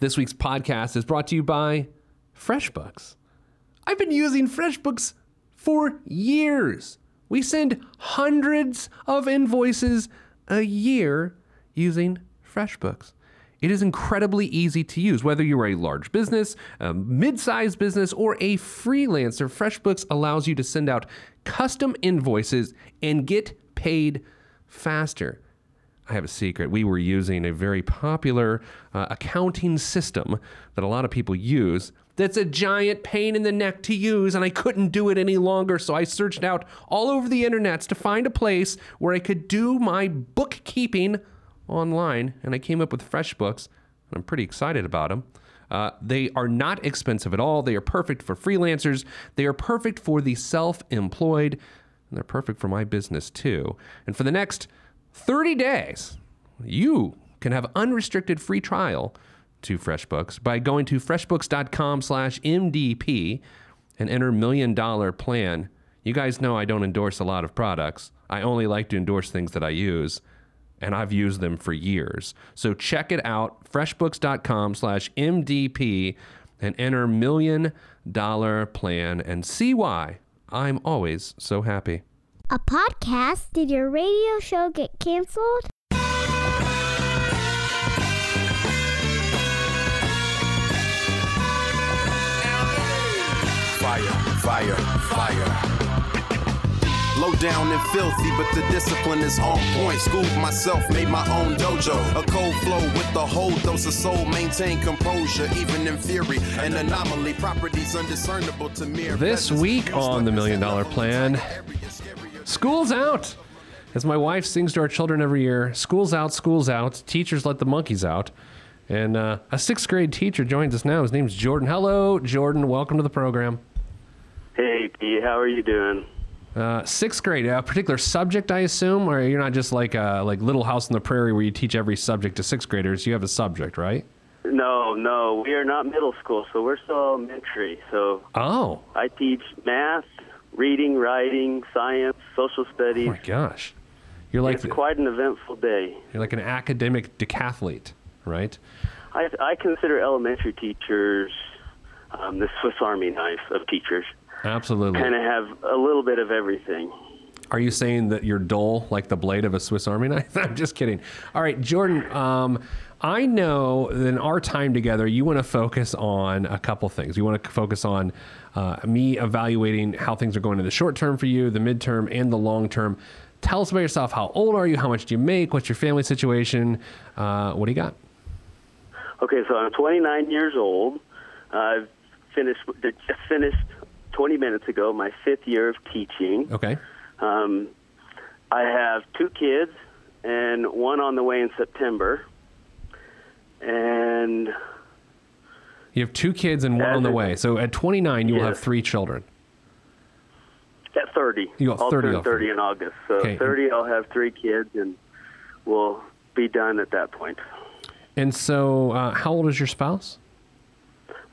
This week's podcast is brought to you by FreshBooks. I've been using FreshBooks for years. We send hundreds of invoices a year using FreshBooks. It is incredibly easy to use. Whether you're a large business, a mid sized business, or a freelancer, FreshBooks allows you to send out custom invoices and get paid faster. I have a secret. We were using a very popular uh, accounting system that a lot of people use. That's a giant pain in the neck to use, and I couldn't do it any longer. So I searched out all over the internets to find a place where I could do my bookkeeping online, and I came up with FreshBooks, and I'm pretty excited about them. Uh, they are not expensive at all. They are perfect for freelancers. They are perfect for the self employed, and they're perfect for my business too. And for the next 30 days, you can have unrestricted free trial to FreshBooks by going to freshbooks.com slash MDP and enter million dollar plan. You guys know I don't endorse a lot of products. I only like to endorse things that I use, and I've used them for years. So check it out, freshbooks.com slash MDP and enter million dollar plan and see why I'm always so happy. A podcast? Did your radio show get canceled? Fire, fire, fire. Low down and filthy, but the discipline is on point. Schooled myself, made my own dojo. A cold flow with the whole dose of soul. Maintain composure, even in theory. An anomaly, properties undiscernible to mere. This pleasures. week on the Million Dollar Plan, School's out. As my wife sings to our children every year, school's out, school's out. Teachers let the monkeys out. And uh, a sixth grade teacher joins us now. His name's Jordan. Hello, Jordan. Welcome to the program. Hey, P, how are you doing? Uh, sixth grade, a particular subject, I assume, or you're not just like uh, like Little House on the Prairie where you teach every subject to sixth graders. You have a subject, right? No, no, we are not middle school, so we're still elementary. So Oh, I teach math, reading, writing, science, social studies. oh my gosh, you're like it's quite an eventful day. you're like an academic decathlete, right? I, I consider elementary teachers um, the Swiss Army knife of teachers. Absolutely. Kind of have a little bit of everything. Are you saying that you're dull like the blade of a Swiss Army knife? I'm just kidding. All right, Jordan. Um, I know that in our time together, you want to focus on a couple things. You want to focus on uh, me evaluating how things are going in the short term for you, the midterm, and the long term. Tell us about yourself. How old are you? How much do you make? What's your family situation? Uh, what do you got? Okay, so I'm 29 years old. I've finished just finished 20 minutes ago my fifth year of teaching. Okay. Um, I have two kids and one on the way in September. And You have two kids and one on the way. So at 29, you will have three children. at 30, You got I'll 30 turn 30 in August. So Okay. 30, I'll have three kids, and we'll be done at that point. And so, uh, how old is your spouse?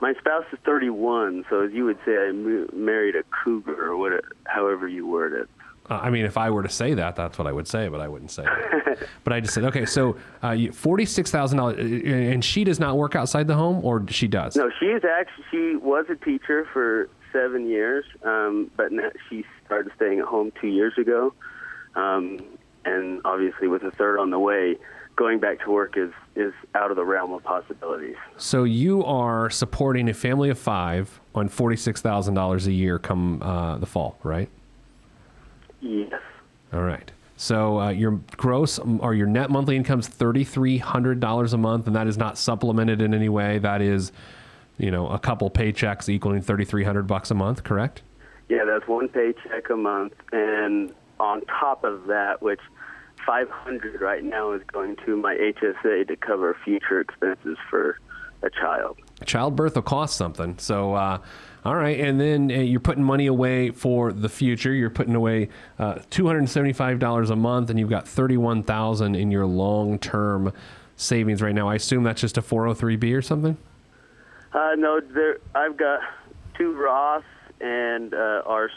My spouse is 31, so as you would say, I married a cougar, or what, however you word it. Uh, I mean, if I were to say that, that's what I would say, but I wouldn't say it. but I just said, okay, so uh, $46,000, uh, and she does not work outside the home, or she does? No, she's actually she was a teacher for seven years, um, but now she started staying at home two years ago, um, and obviously with a third on the way, going back to work is is out of the realm of possibilities. So you are supporting a family of five on $46,000 a year come uh, the fall, right? Yes, All right. So uh, your gross um, or your net monthly income is $3,300 a month, and that is not supplemented in any way. That is, you know, a couple paychecks equaling 3,300 bucks a month, correct? yeah, that's one paycheck a month, and on top of that, which 500 right now is going to my HSA to cover future expenses for a child. childbirth will cost something. So, uh, all right, and then uh, you're putting money away for the future. You're putting away uh, two hundred and seventy-five dollars a month, and you've got thirty-one thousand in your long-term savings right now. I assume that's just a four hundred three b or something. Uh, no, there. I've got two Roth, and uh, our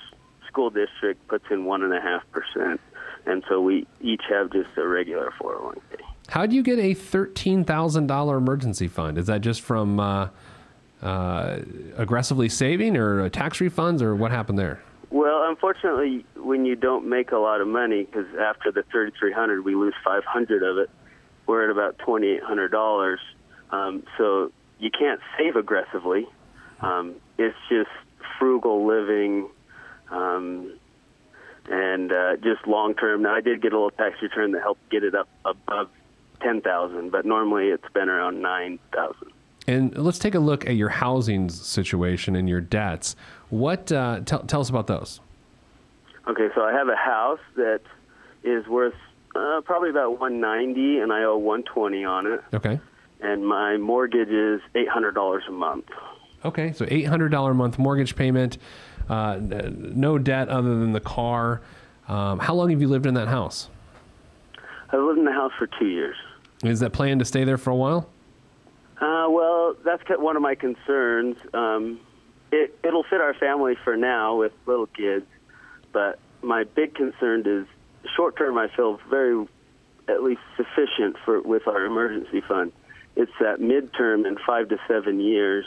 school district puts in one and a half percent, and so we each have just a regular 401k. How do you get a thirteen thousand dollar emergency fund? Is that just from uh, uh, aggressively saving, or tax refunds, or what happened there? Well, unfortunately, when you don't make a lot of money, because after the 3,300, we lose 500 of it. We're at about $2,800. Um, so you can't save aggressively. Um, it's just frugal living um, and uh, just long term. Now, I did get a little tax return that helped get it up above 10,000, but normally it's been around 9,000. And let's take a look at your housing situation and your debts. What uh, tell tell us about those? Okay, so I have a house that is worth uh, probably about 190, and I owe 120 on it. Okay. And my mortgage is $800 a month. Okay, so eight hundred dollar a month mortgage payment, uh, no debt other than the car. Um, how long have you lived in that house? I've lived in the house for two years. Is that plan to stay there for a while? Uh, well, that's one of my concerns. Um, it, it'll fit our family for now with little kids, but my big concern is short term. I feel very, at least sufficient for with our emergency fund. It's that midterm in five to seven years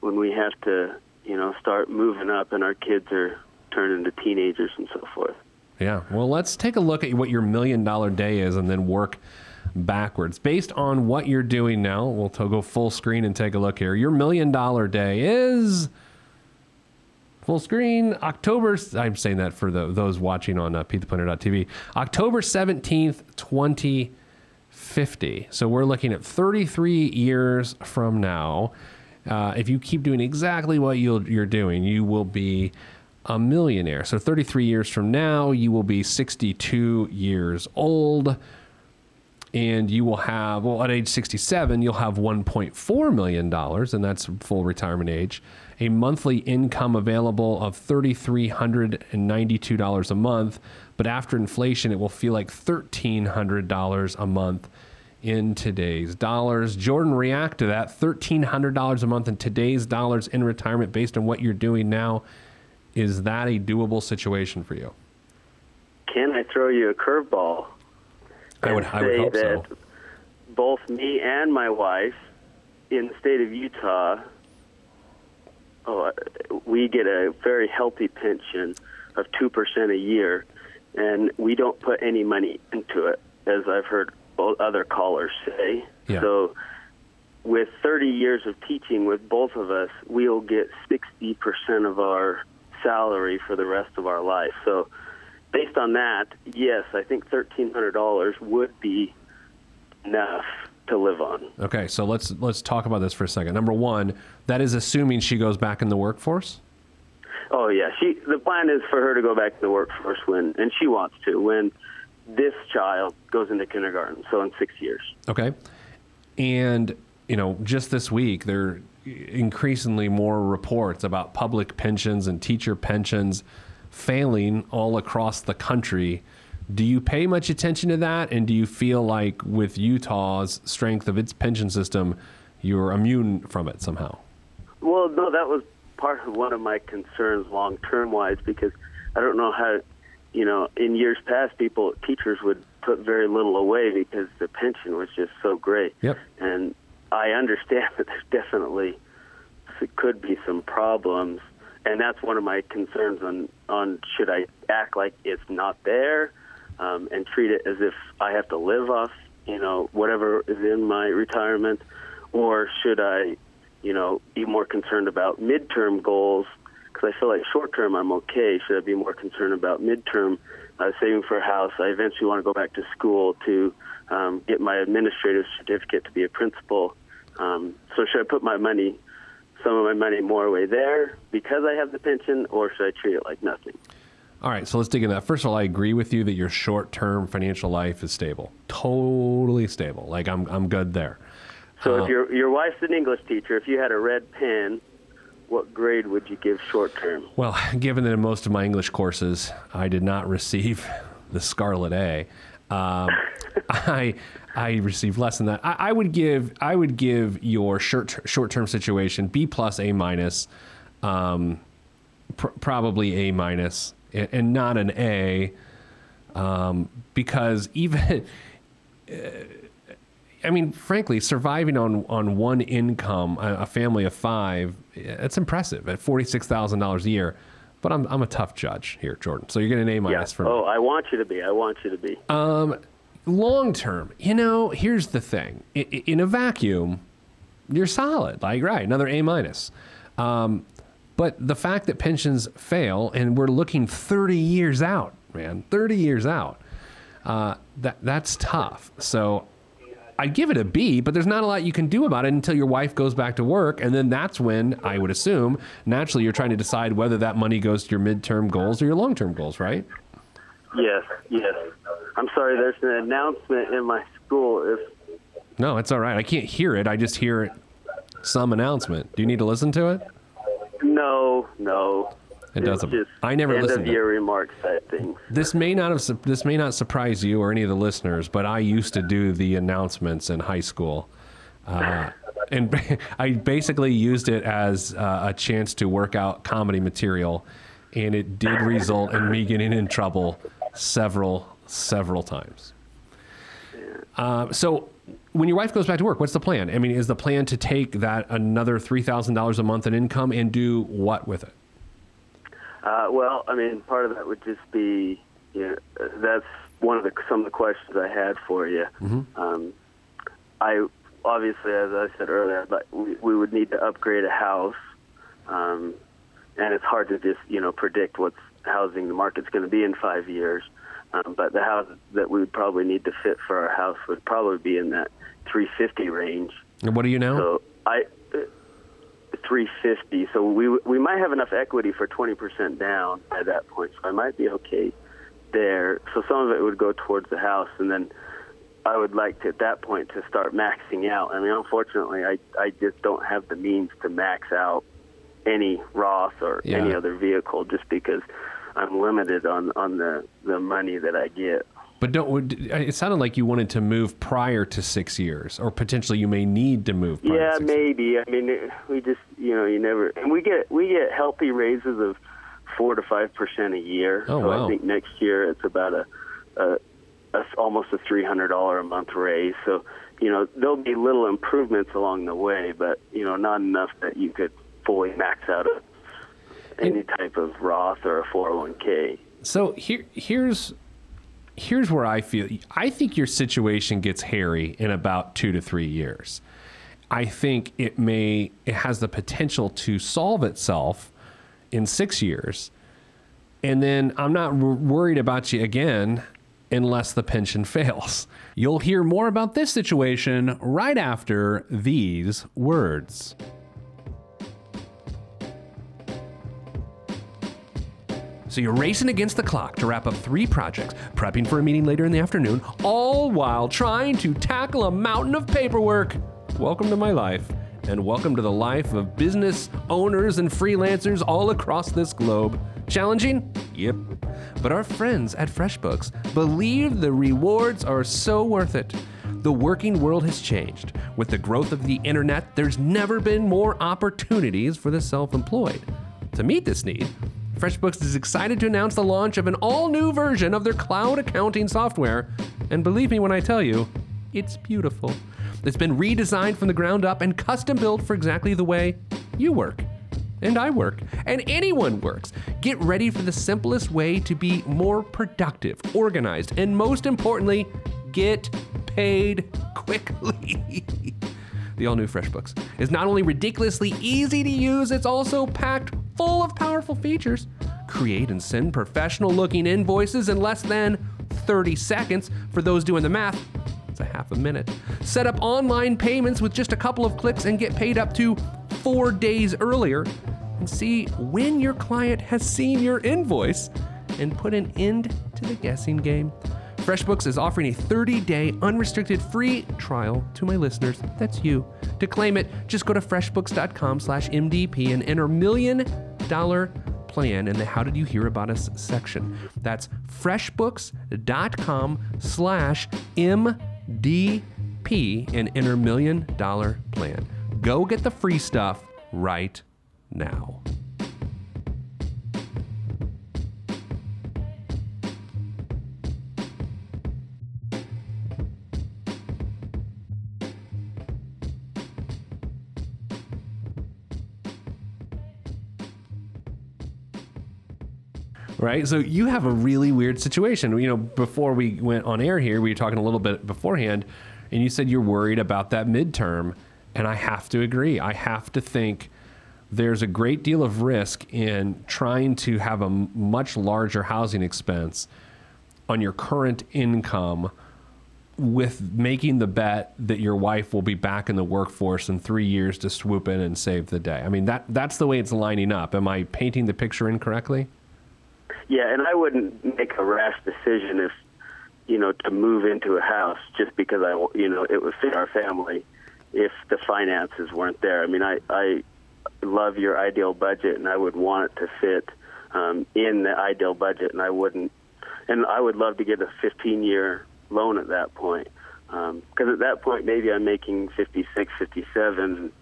when we have to, you know, start moving up and our kids are turning into teenagers and so forth. Yeah. Well, let's take a look at what your million dollar day is and then work backwards. Based on what you're doing now, we'll go full screen and take a look here. Your million dollar day is full screen October. I'm saying that for the, those watching on uh, PeteThePlanner.tv. October 17th, 2050. So we're looking at 33 years from now. Uh, if you keep doing exactly what you're doing, you will be a millionaire. So 33 years from now, you will be 62 years old and you will have well at age 67 you'll have 1.4 million dollars and that's full retirement age. A monthly income available of $3392 a month but after inflation it will feel like $1300 a month in today's dollars. Jordan react to that. $1300 a month in today's dollars in retirement based on what you're doing now. Is that a doable situation for you? Can I throw you a curveball? I would, I would hope that so both me and my wife in the state of Utah, oh, we get a very healthy pension of 2% a year, and we don't put any money into it, as I've heard other callers say. Yeah. So, with 30 years of teaching with both of us, we'll get 60% of our salary for the rest of our life. So, based on that, yes, I think $1,300 would be enough to live on. Okay, so let's let's talk about this for a second. Number one, that is assuming she goes back in the workforce. Oh yeah, she. The plan is for her to go back to the workforce when, and she wants to when this child goes into kindergarten. So in six years. Okay, and you know, just this week there are increasingly more reports about public pensions and teacher pensions failing all across the country. Do you pay much attention to that, and do you feel like with Utah's strength of its pension system, you're immune from it somehow? Well, no, that was part of one of my concerns long term wise because I don't know how, you know, in years past, people, teachers would put very little away because the pension was just so great. Yep. And I understand that there's definitely could be some problems, and that's one of my concerns on on should I act like it's not there um, and treat it as if I have to live off, you know, whatever is in my retirement, or should I, you know, be more concerned about midterm goals? Because I feel like short term I'm okay. Should I be more concerned about midterm uh, saving for a house? I eventually want to go back to school to um, get my administrative certificate to be a principal. Um, so should I put my money, some of my money more away there because I have the pension, or should I treat it like nothing? All right, so let's dig into that. First of all, I agree with you that your short-term financial life is stable, totally stable. Like I'm, I'm good there. So Uh, if your your wife's an English teacher, if you had a red pen, what grade would you give short term? Well, given that in most of my English courses I did not receive the Scarlet A, um, I I received less than that. I, I would give I would give your short short term situation B plus A minus, um, pr- probably A minus, and, and not an A, um, because even I mean, frankly, surviving on on one income, a, a family of five, it's impressive at forty six thousand dollars a year. But I'm I'm a tough judge here, Jordan. So you're getting an A Yeah. minus for me. Oh, I want you to be. I want you to be. long term, you know, here's the thing: I- I- in a vacuum, you're solid. Like, right, another A minus. Um, but the fact that pensions fail, and we're looking 30 years out, man, 30 years out, uh, that that's tough. So. I'd give it a B, but there's not a lot you can do about it until your wife goes back to work. And then that's when I would assume naturally you're trying to decide whether that money goes to your midterm goals or your long term goals, right? Yes, yes. I'm sorry. There's an announcement in my school. If No, it's all right. I can't hear it. I just hear some announcement. Do you need to listen to it? no, no. It doesn't. I never end listened of to year remarks type things. This may not have. This may not surprise you or any of the listeners, but I used to do the announcements in high school, uh, and I basically used it as uh, a chance to work out comedy material, and it did result in me getting in trouble several, several times. Uh, so. When your wife goes back to work, what's the plan? I mean, is the plan to take that another three thousand dollars a month in income and do what with it? Uh, well, I mean, part of that would just be, you know, that's one of the some of the questions I had for you. Um, I obviously, as I said earlier, but we, we would need to upgrade a house, um, and it's hard to just you know predict what's housing the market's going to be in five years. Um, but the house that we would probably need to fit for our house would probably be in that 350 range. And what do you know? So I, 350. So we we might have enough equity for 20% down at that point. So I might be okay there. So some of it would go towards the house, and then I would like to at that point to start maxing out. I mean, unfortunately, I I just don't have the means to max out any Roth or Yeah. any other vehicle just because I'm limited on on the the money that I get. But don't. It sounded like you wanted to move prior to six years, or potentially you may need to move. Prior Yeah, to six maybe. I mean, it, we just you know you never and we get we get healthy raises of four to five percent a year. Oh, so wow. I think next year it's about a, a, a almost a three hundred dollar a month raise. So you know there'll be little improvements along the way, but you know not enough that you could fully max out a, any type of Roth or a four hundred one k. So here, here's here's where I feel. I think your situation gets hairy in about two to three years. I think it may it has the potential to solve itself in six years, and then I'm not wor- worried about you again unless the pension fails. You'll hear more about this situation right after these words. So you're racing against the clock to wrap up three projects, prepping for a meeting later in the afternoon, all while trying to tackle a mountain of paperwork. Welcome to my life, and welcome to the life of business owners and freelancers all across this globe. Challenging? Yep. But our friends at FreshBooks believe the rewards are so worth it. The working world has changed. With the growth of the internet, there's never been more opportunities for the self employed. To meet this need, FreshBooks is excited to announce the launch of an all new version of their cloud accounting software. And believe me when I tell you, it's beautiful. It's been redesigned from the ground up and custom built for exactly the way you work. And I work. And anyone works. Get ready for the simplest way to be more productive, organized, and most importantly, get paid quickly. The all new FreshBooks is not only ridiculously easy to use, it's also packed full of powerful features. Create and send professional looking invoices in less than 30 seconds. For those doing the math, it's a half a minute. Set up online payments with just a couple of clicks and get paid up to four days earlier. And see when your client has seen your invoice and put an end to the guessing game. FreshBooks is offering a 30-day unrestricted free trial to my listeners. That's you. To claim it, just go to freshbooks.com/mdp and enter million dollar plan in the How Did You Hear About Us section. That's freshbooks.com/mdp and enter million dollar plan. Go get the free stuff right now. Right? So you have a really weird situation. You know, before we went on air here, we were talking a little bit beforehand, and you said you're worried about that midterm, and I have to agree. I have to think there's a great deal of risk in trying to have a much larger housing expense on your current income with making the bet that your wife will be back in the workforce in three years to swoop in and save the day. I mean that that's the way it's lining up. Am I painting the picture incorrectly? Yeah, and I wouldn't make a rash decision if, you know, to move into a house just because I, you know, it would fit our family if the finances weren't there. I mean, I, I love your ideal budget and I would want it to fit um, in the ideal budget and I wouldn't, and I would love to get a 15 year loan at that point. Because at that point, maybe I'm making 56, 57,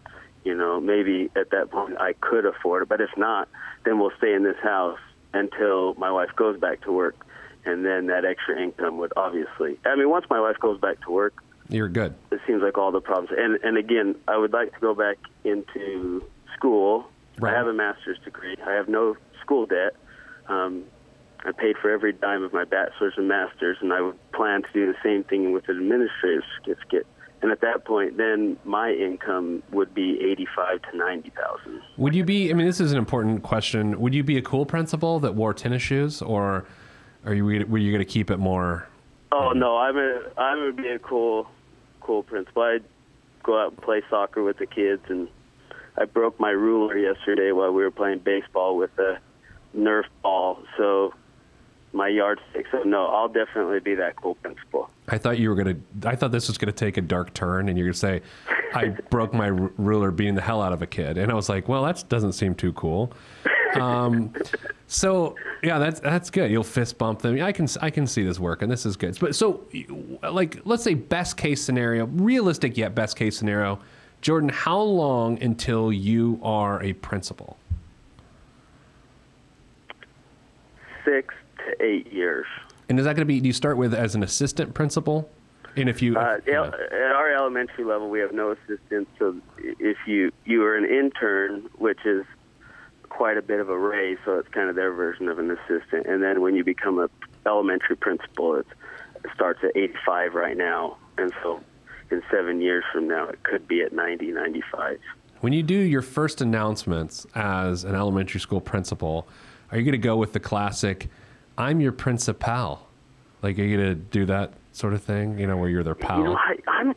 you know, maybe at that point I could afford it. But if not, then we'll stay in this house until my wife goes back to work. And then that extra income would obviously, I mean, once my wife goes back to work, You're good. it seems like all the problems. And and again, I would like to go back into school. Right. I have a master's degree. I have no school debt. Um, I paid for every dime of my bachelor's and master's, and I would plan to do the same thing with an administrative certificate. And at that point, then my income would be eighty-five to ninety thousand. Would you be? I mean, this is an important question. Would you be a cool principal that wore tennis shoes, or are you were you going to keep it more? Oh no, I'm a I'm gonna be a cool cool principal. I'd go out and play soccer with the kids, and I broke my ruler yesterday while we were playing baseball with a Nerf ball. So my yardstick. So no, I'll definitely be that cool principal. I thought you were going to. I thought this was going to take a dark turn, and you're going to say, "I broke my r- ruler beating the hell out of a kid," and I was like, "Well, that doesn't seem too cool." Um, so yeah, that's that's good. You'll fist bump them. I can I can see this working. This is good. But so, like, let's say best case scenario, realistic yet best case scenario. Jordan, how long until you are a principal? Six to eight years. And is that going to be? Do you start with as an assistant principal? And if you, Uh, el- At our elementary level, we have no assistants. So if you you are an intern, which is quite a bit of a raise, so it's kind of their version of an assistant. And then when you become a elementary principal, it starts at 85 right now, and so in seven years from now, it could be at 90, 95. When you do your first announcements as an elementary school principal, are you going to go with the classic, I'm your principal? Like, are you going to do that sort of thing, you know, where you're their pal? You know, I, I'm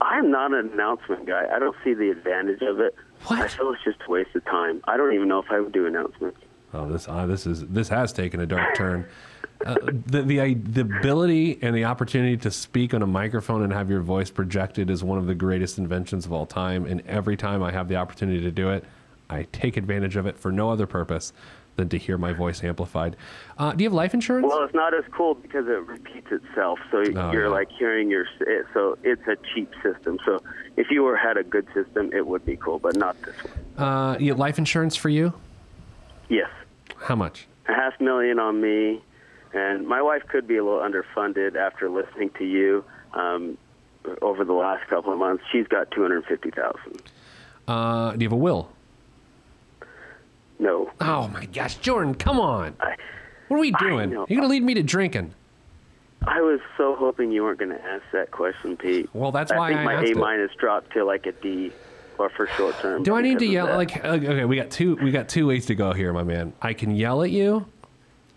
I'm not an announcement guy. I don't see the advantage of it. What? I feel it's just a waste of time. I don't even know if I would do announcements. oh, this, uh, this is, this has taken a dark turn. Uh, the, the, i- the ability and the opportunity to speak on a microphone and have your voice projected is one of the greatest inventions of all time. And every time I have the opportunity to do it, I take advantage of it for no other purpose than to hear my voice amplified. Uh, do you have life insurance? Well, it's not as cool because it repeats itself. So Oh, you're yeah. like hearing your. So it's a cheap system. So if you were had a good system, it would be cool, but not this one. Uh, you have life insurance for you? Yes, How much? a half million on me, and my wife could be a little underfunded after listening to you um, over the last couple of months. She's got two hundred fifty thousand. Uh, do you have a will? No, Oh my gosh, Jordan, come on. I, What are we doing? You're going to lead me to drinking. I was so hoping you weren't going to ask that question, Pete. Well, that's I why think I my asked A minus dropped to like a D, or for short term. Do I need to yell? that. Like, okay, okay, we got two. We got two ways to go here, my man. I can yell at you,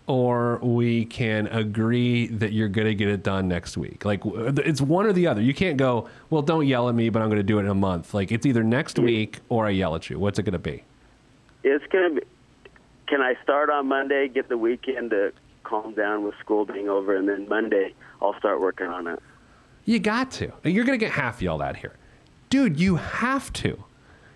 or we can agree that you're going to get it done next week. Like, it's one or the other. You can't go. Well, don't yell at me, but I'm going to do it in a month. Like, it's either next week or I yell at you. What's it going to be? It's gonna be. Can I start on Monday? Get the weekend to calm down with school being over, and then Monday I'll start working on it. You got to. You're going to get half yelled at here. Dude, you have to.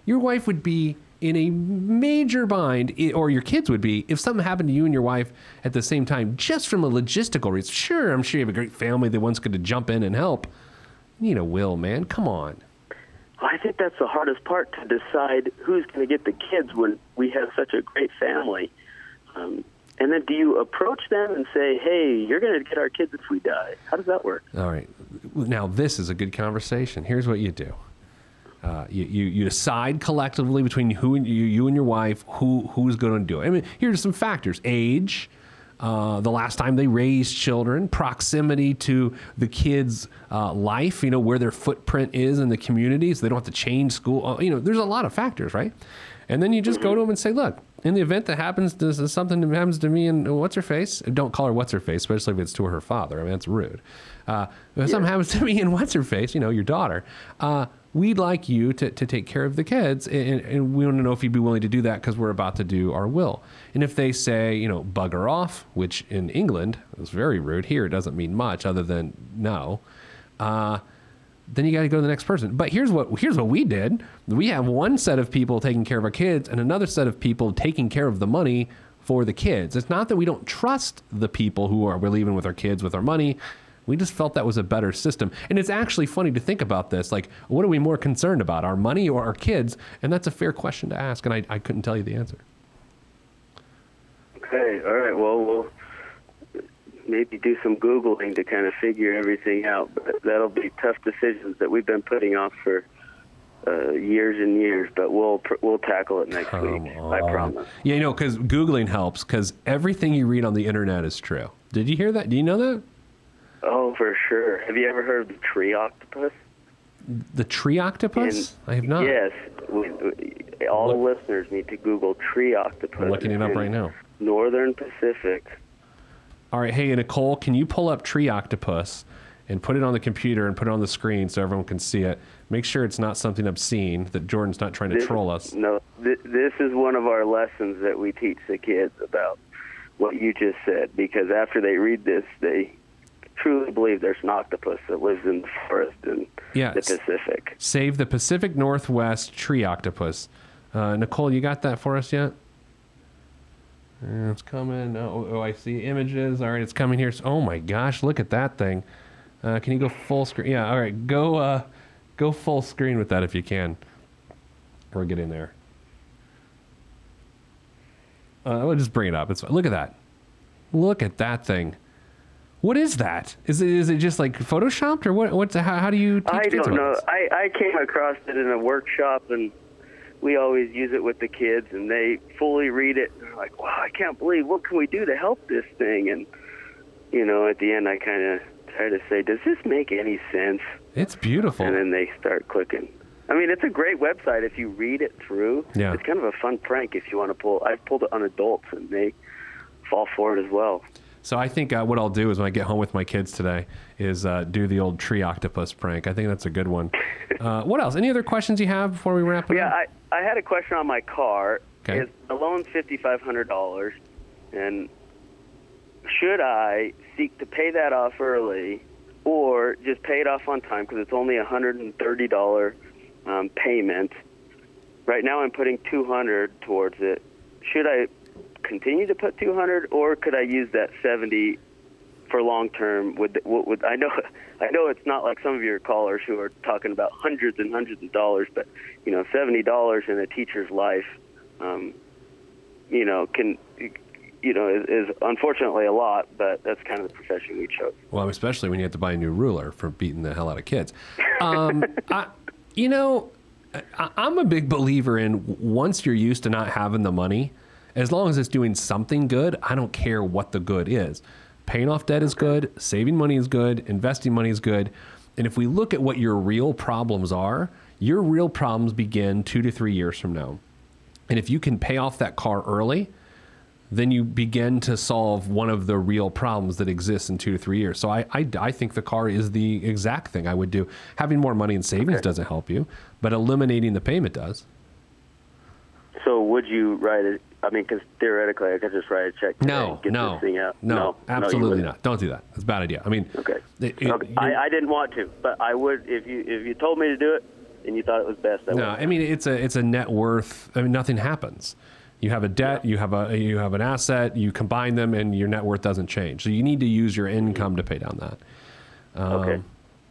Your wife would be in a major bind, or your kids would be, if something happened to you and your wife at the same time, just from a logistical reason. Sure, I'm sure you have a great family that wants to jump in and help. You need a will, man. Come on. I think that's the hardest part to decide who's going to get the kids when we have such a great family. Um, and then do you approach them and say, "Hey, you're going to get our kids if we die"? How does that work? All right. Now, this is a good conversation. Here's what you do Uh, you, you, you decide collectively between who and you, you and your wife who who's going to do it. I mean, here are some factors: age, uh, the last time they raised children, proximity to the kids' uh, life, you know, where their footprint is in the community, so they don't have to change school. Uh, you know, there's a lot of factors, right? And then you just go to them and say, look, in the event that happens, does something that happens to me and what's her face? Don't call her what's her face, especially if it's to her father. I mean, that's rude. Uh, if something happens to me and what's her face, you know, your daughter, uh, we'd like you to, to take care of the kids. And, and we want to know if you'd be willing to do that because we're about to do our will. And if they say, you know, bugger off, which in England is very rude, here it doesn't mean much other than no. Uh, then you got to go to the next person. But here's what here's what we did. We have one set of people taking care of our kids and another set of people taking care of the money for the kids. It's not that we don't trust the people who are we're leaving with our kids with our money. We just felt that was a better system. And it's actually funny to think about this. Like, what are we more concerned about, our money or our kids? And that's a fair question to ask. And I, I couldn't tell you the answer. Okay, all right. Well, we'll maybe do some googling to kind of figure everything out. But that'll be tough decisions that we've been putting off for uh, years and years. But we'll we'll tackle it next Come week. I promise. Yeah, you know, because Googling helps because everything you read on the internet is true. Did you hear that? Do you know that? Oh, for sure. Have you ever heard of the tree octopus? The tree octopus? And- I have not. Yes. We, we, all the listeners need to Google tree octopus. I'm looking it up right now. Northern Pacific. All right, hey Nicole, can you pull up Tree Octopus and put it on the computer and put it on the screen so everyone can see it? Make sure it's not something obscene that Jordan's not trying to This- troll us. No, th- this is one of our lessons that we teach the kids about what you just said. Because after they read this, they truly believe there's an octopus that lives in the forest in Yeah, the Pacific. Save the Pacific Northwest Tree Octopus. Uh, Nicole, you got that for us yet? Uh, It's coming. Oh, oh, I see images. All right, it's coming here. Oh my gosh, look at that thing. Uh, can you go full screen? Yeah. All right, go uh, go full screen with that if you can. Or get in there. Uh, we'll just bring it up. It's look at that. Look at that thing. What is that? Is it is it just like photoshopped or what? What's how, how do you? Teach I kids don't know. I, I came across it in a workshop, and we always use it with the kids, and they fully read it. And they're like, wow, I can't believe what can we do to help this thing? And you know, at the end, I kind of try to say, does this make any sense? It's beautiful. and then they start clicking. I mean, it's a great website if you read it through. Yeah. It's kind of a fun prank if you want to pull. I've pulled it on adults, and they fall for it as well. So I think uh, what I'll do is when I get home with my kids today is uh, do the old tree octopus prank. I think that's a good one. Uh, what else? Any other questions you have before we wrap it Yeah, up? I, I had a question on my car. Okay. Is the loan fifty five hundred dollars, and should I seek to pay that off early, or just pay it off on time because it's only a hundred and thirty dollar um, payment? Right now, I'm putting two hundred towards it. Should I continue to put two hundred, or could I use that seventy for long term? Would, would would I know? I know it's not like some of your callers who are talking about hundreds and hundreds of dollars, but you know, seventy dollars in a teacher's life, um, you know, can you know is, is unfortunately a lot, but that's kind of the profession we chose. Well, especially when you have to buy a new ruler for beating the hell out of kids. Um, I, you know, I, I'm a big believer in once you're used to not having the money, as long as it's doing something good, I don't care what the good is. Paying off debt is good, saving money is good, investing money is good. And if we look at what your real problems are, your real problems begin two to three years from now. And if you can pay off that car early, then you begin to solve one of the real problems that exists in two to three years. So I, I, I think the car is the exact thing I would do. Having more money in savings doesn't help you, but eliminating the payment does. So would you write it? I mean, because theoretically, I could just write a check. No, and get no, this thing out. no, you absolutely wouldn't. Don't do that. That's a bad idea. I mean, Okay. it- it- okay. I, I didn't want to, but I would if you if you told me to do it and you thought it was best. I No, would. I mean it's a it's a net worth. I mean nothing happens. You have a debt, you have a you have an asset, you combine them, and your net worth doesn't change. So you need to use your income to pay down that. Um, Okay.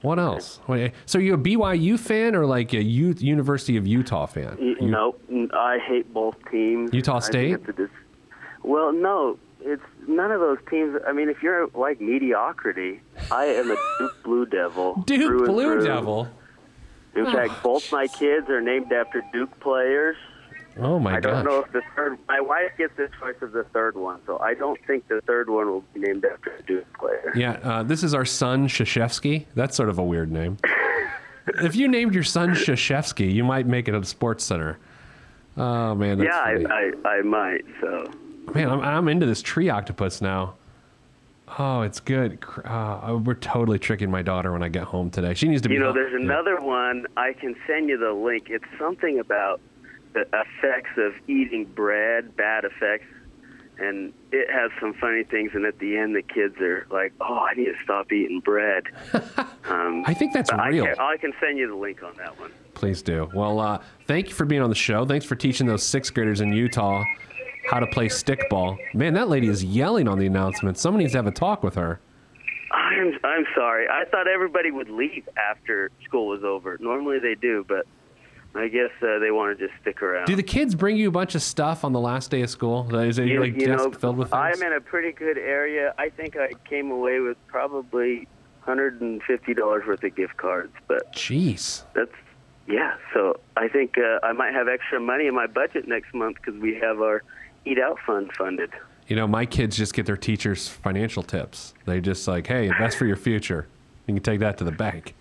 What else? So you a BYU fan or like a U, University of Utah fan? You- no, I hate both teams. Utah State? dis- well, no, it's none of those teams. I mean, if you're like mediocrity, I am a Duke Blue Devil. Duke Blue through. Devil. In fact, oh, both my kids are named after Duke players. Oh my god. I don't gosh. know if the third. My wife gets the choice of the third one, so I don't think the third one will be named after a Duke player. Yeah, uh, this is our son Krzyzewski. That's sort of a weird name. if you named your son Krzyzewski, you might make it at a sports center. Oh man, that's yeah. I, I, I might. So man, I'm, I'm into this tree octopus now. Oh, it's good. Uh, we're totally tricking my daughter when I get home today. She needs to be. you know, home- there's yeah. another one. I can send you the link. It's something about the effects of eating bread, bad effects, and it has some funny things. And at the end, the kids are like, "Oh, I need to stop eating bread." um, I think that's but I real. can, I can send you the link on that one. Please do. Well, uh, thank you for being on the show. Thanks for teaching those sixth graders in Utah how to play stickball. Man, that lady is yelling on the announcement. Someone needs to have a talk with her. I'm I'm sorry. I thought everybody would leave after school was over. Normally they do, but I guess uh, they want to just stick around. Do the kids bring you a bunch of stuff on the last day of school? Is it you, like you desk know, filled with things? I'm in a pretty good area. I think I came away with probably $150 worth of gift cards, but Jeez. that's yeah. So I think uh, I might have extra money in my budget next month because we have our eat out fund funded. You know, my kids just get their teachers' financial tips. They just like, hey, invest for your future. You can take that to the bank.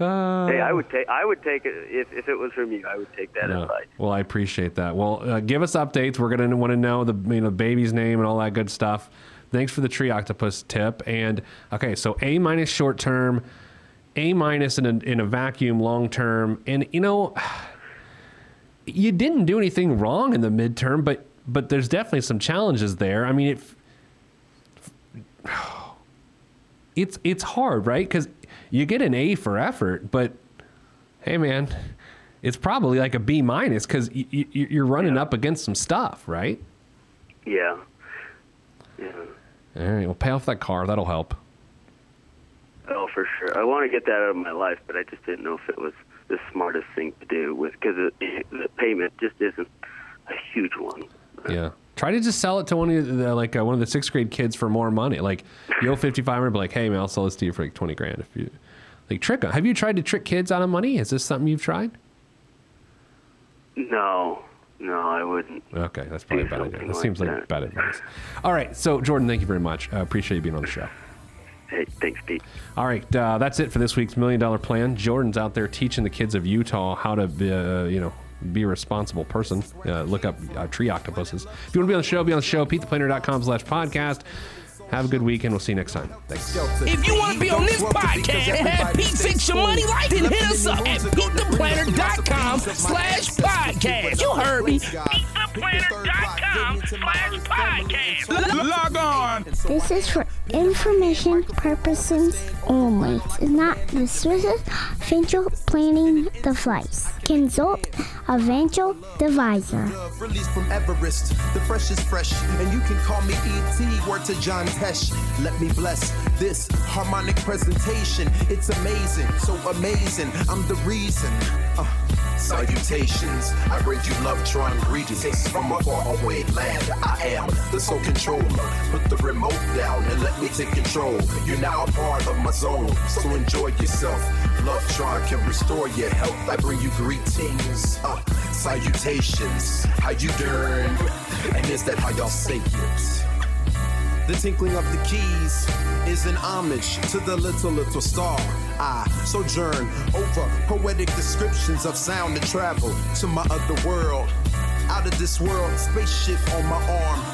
Uh, hey, I would take I would take it if if it was from you. I would take that yeah. advice. Well, I appreciate that. Well, uh, give us updates. We're gonna want to know the you know baby's name and all that good stuff. Thanks for the tree octopus tip. And okay, so A minus short term, A minus in a in a vacuum long term. And you know, you didn't do anything wrong in the midterm, but but there's definitely some challenges there. I mean, it it's it's hard, right? Because you get an A for effort, but hey, man, it's probably like a B minus because y- y- you're running up against some stuff, right? Yeah. Yeah. All right, well, pay off that car. That'll help. Oh, for sure. I want to get that out of my life, but I just didn't know if it was the smartest thing to do with because the payment just isn't a huge one. Yeah. Try to just sell it to one of the like uh, one of the sixth grade kids for more money. Like you owe fifty five, be like, hey man, I'll sell this to you for like twenty grand if you like trick them. Have you tried to trick kids out of money? Is this something you've tried? No, no, I wouldn't. Okay, that's probably a bad idea. That like seems like that. bad advice. All right, so Jordan, thank you very much. I appreciate you being on the show. Hey, thanks, Pete. All right, uh, that's it for this week's Million Dollar Plan. Jordan's out there teaching the kids of Utah how to, uh, you know, be a responsible person. Uh, look up uh, tree octopuses. If you want to be on the show, be on the show. PeteThePlanner.com slash podcast. Have a good weekend. We'll see you next time. Thanks. If you want to be on this podcast and have Pete fix your money life, then hit us up at PeteThePlanner.com slash podcast. You heard me. PeteThePlanner.com slash podcast. Log on. This is for information purposes only. It's not the Swiss financial planning The device. Consult a financial advisor. Love released from Everest. The fresh is fresh, and you can call me ET. Word to John Tesh. Let me bless this harmonic presentation. It's amazing, so amazing. I'm the reason. Uh, salutations. I bring you love, trying greetings from a far away land. I am the sole controller. Put the remote down and let me take control. You're now a part of my zone, so enjoy yourself. Love Tron can restore your health. I bring you greetings, uh, salutations. How you doing? And is that how y'all say it? The tinkling of the keys is an homage to the little, little star. I sojourn over poetic descriptions of sound and travel to my other world. Out of this world, spaceship on my arm